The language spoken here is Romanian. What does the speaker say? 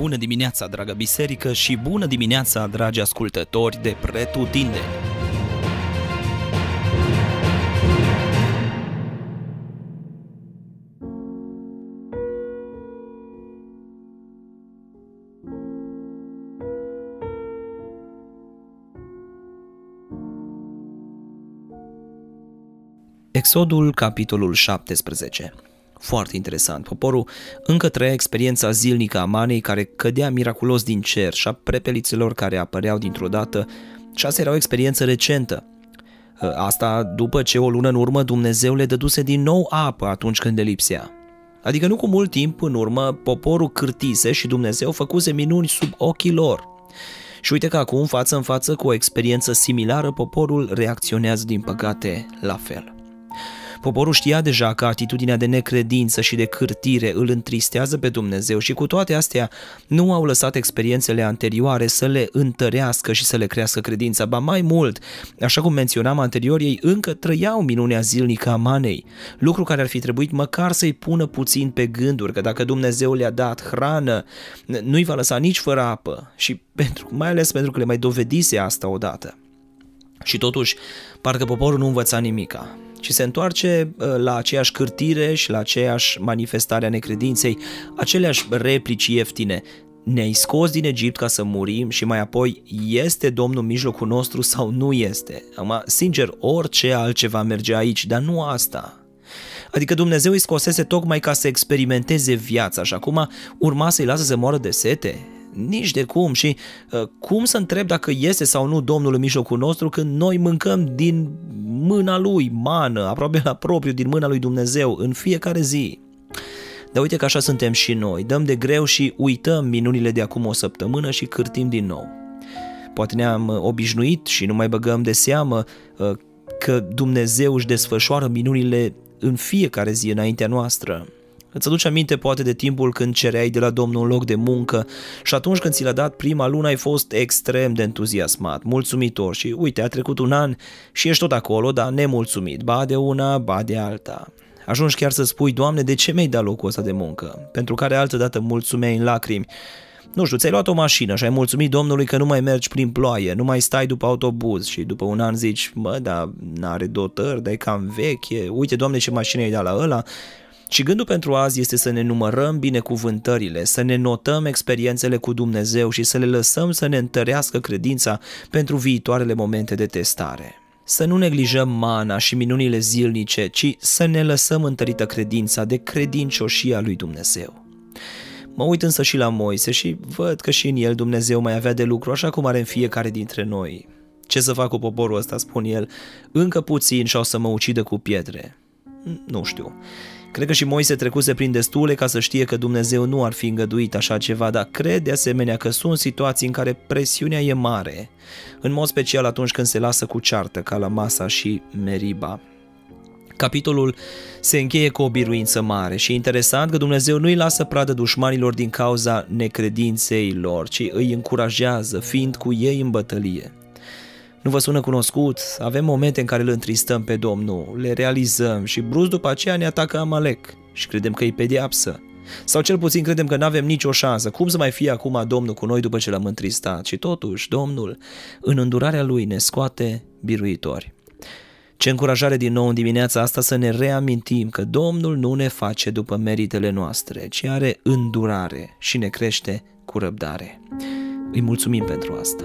Bună dimineața, dragă biserică, și bună dimineața, dragi ascultători de Pretutindeni! Exodul, capitolul 17 foarte interesant. Poporul încă trăia experiența zilnică a manei care cădea miraculos din cer și a prepelițelor care apăreau dintr-o dată și asta era o experiență recentă. Ă, asta după ce o lună în urmă Dumnezeu le dăduse din nou apă atunci când le lipsea. Adică nu cu mult timp în urmă poporul cârtise și Dumnezeu făcuse minuni sub ochii lor. Și uite că acum, față în față cu o experiență similară, poporul reacționează din păcate la fel. Poporul știa deja că atitudinea de necredință și de cârtire îl întristează pe Dumnezeu și cu toate astea nu au lăsat experiențele anterioare să le întărească și să le crească credința, ba mai mult, așa cum menționam anterior, ei încă trăiau minunea zilnică a manei, lucru care ar fi trebuit măcar să-i pună puțin pe gânduri, că dacă Dumnezeu le-a dat hrană, nu-i va lăsa nici fără apă și pentru, mai ales pentru că le mai dovedise asta odată. Și totuși, parcă poporul nu învăța nimica ci se întoarce uh, la aceeași cârtire și la aceeași manifestare a necredinței, aceleași replici ieftine. Ne-ai scos din Egipt ca să murim și mai apoi este Domnul în mijlocul nostru sau nu este? Acum, sincer, orice altceva merge aici, dar nu asta. Adică Dumnezeu îi scosese tocmai ca să experimenteze viața și acum urma să-i lasă să moară de sete? Nici de cum și uh, cum să întreb dacă este sau nu Domnul în mijlocul nostru când noi mâncăm din mâna Lui, mană, aproape la propriu, din mâna Lui Dumnezeu în fiecare zi. Dar uite că așa suntem și noi, dăm de greu și uităm minunile de acum o săptămână și cârtim din nou. Poate ne-am uh, obișnuit și nu mai băgăm de seamă uh, că Dumnezeu își desfășoară minunile în fiecare zi înaintea noastră. Îți aduce aminte poate de timpul când cereai de la Domnul un loc de muncă și atunci când ți l-a dat prima lună ai fost extrem de entuziasmat, mulțumitor și uite, a trecut un an și ești tot acolo, dar nemulțumit, ba de una, ba de alta. Ajungi chiar să spui, Doamne, de ce mi-ai dat locul ăsta de muncă? Pentru care altă dată mulțumeai în lacrimi. Nu știu, ți-ai luat o mașină și ai mulțumit Domnului că nu mai mergi prin ploaie, nu mai stai după autobuz și după un an zici, mă, dar n-are dotări, dar e cam veche, uite, Doamne, ce mașină ai dat la ăla și gândul pentru azi este să ne numărăm binecuvântările, să ne notăm experiențele cu Dumnezeu și să le lăsăm să ne întărească credința pentru viitoarele momente de testare. Să nu neglijăm mana și minunile zilnice, ci să ne lăsăm întărită credința de credincioșia lui Dumnezeu. Mă uit însă și la Moise și văd că și în el Dumnezeu mai avea de lucru, așa cum are în fiecare dintre noi. Ce să fac cu poporul ăsta, spun el, încă puțin și o să mă ucidă cu pietre. Nu știu. Cred că și Moise trecuse prin destule ca să știe că Dumnezeu nu ar fi îngăduit așa ceva, dar cred de asemenea că sunt situații în care presiunea e mare, în mod special atunci când se lasă cu ceartă, ca la Masa și Meriba. Capitolul se încheie cu o biruință mare și e interesant că Dumnezeu nu îi lasă pradă dușmanilor din cauza necredinței lor, ci îi încurajează, fiind cu ei în bătălie. Nu vă sună cunoscut? Avem momente în care îl întristăm pe Domnul, le realizăm și brusc după aceea ne atacă Amalek și credem că e pediapsă. Sau cel puțin credem că nu avem nicio șansă. Cum să mai fie acum Domnul cu noi după ce l-am întristat? Și totuși, Domnul, în îndurarea Lui, ne scoate biruitori. Ce încurajare din nou în dimineața asta să ne reamintim că Domnul nu ne face după meritele noastre, ci are îndurare și ne crește cu răbdare. Îi mulțumim pentru asta.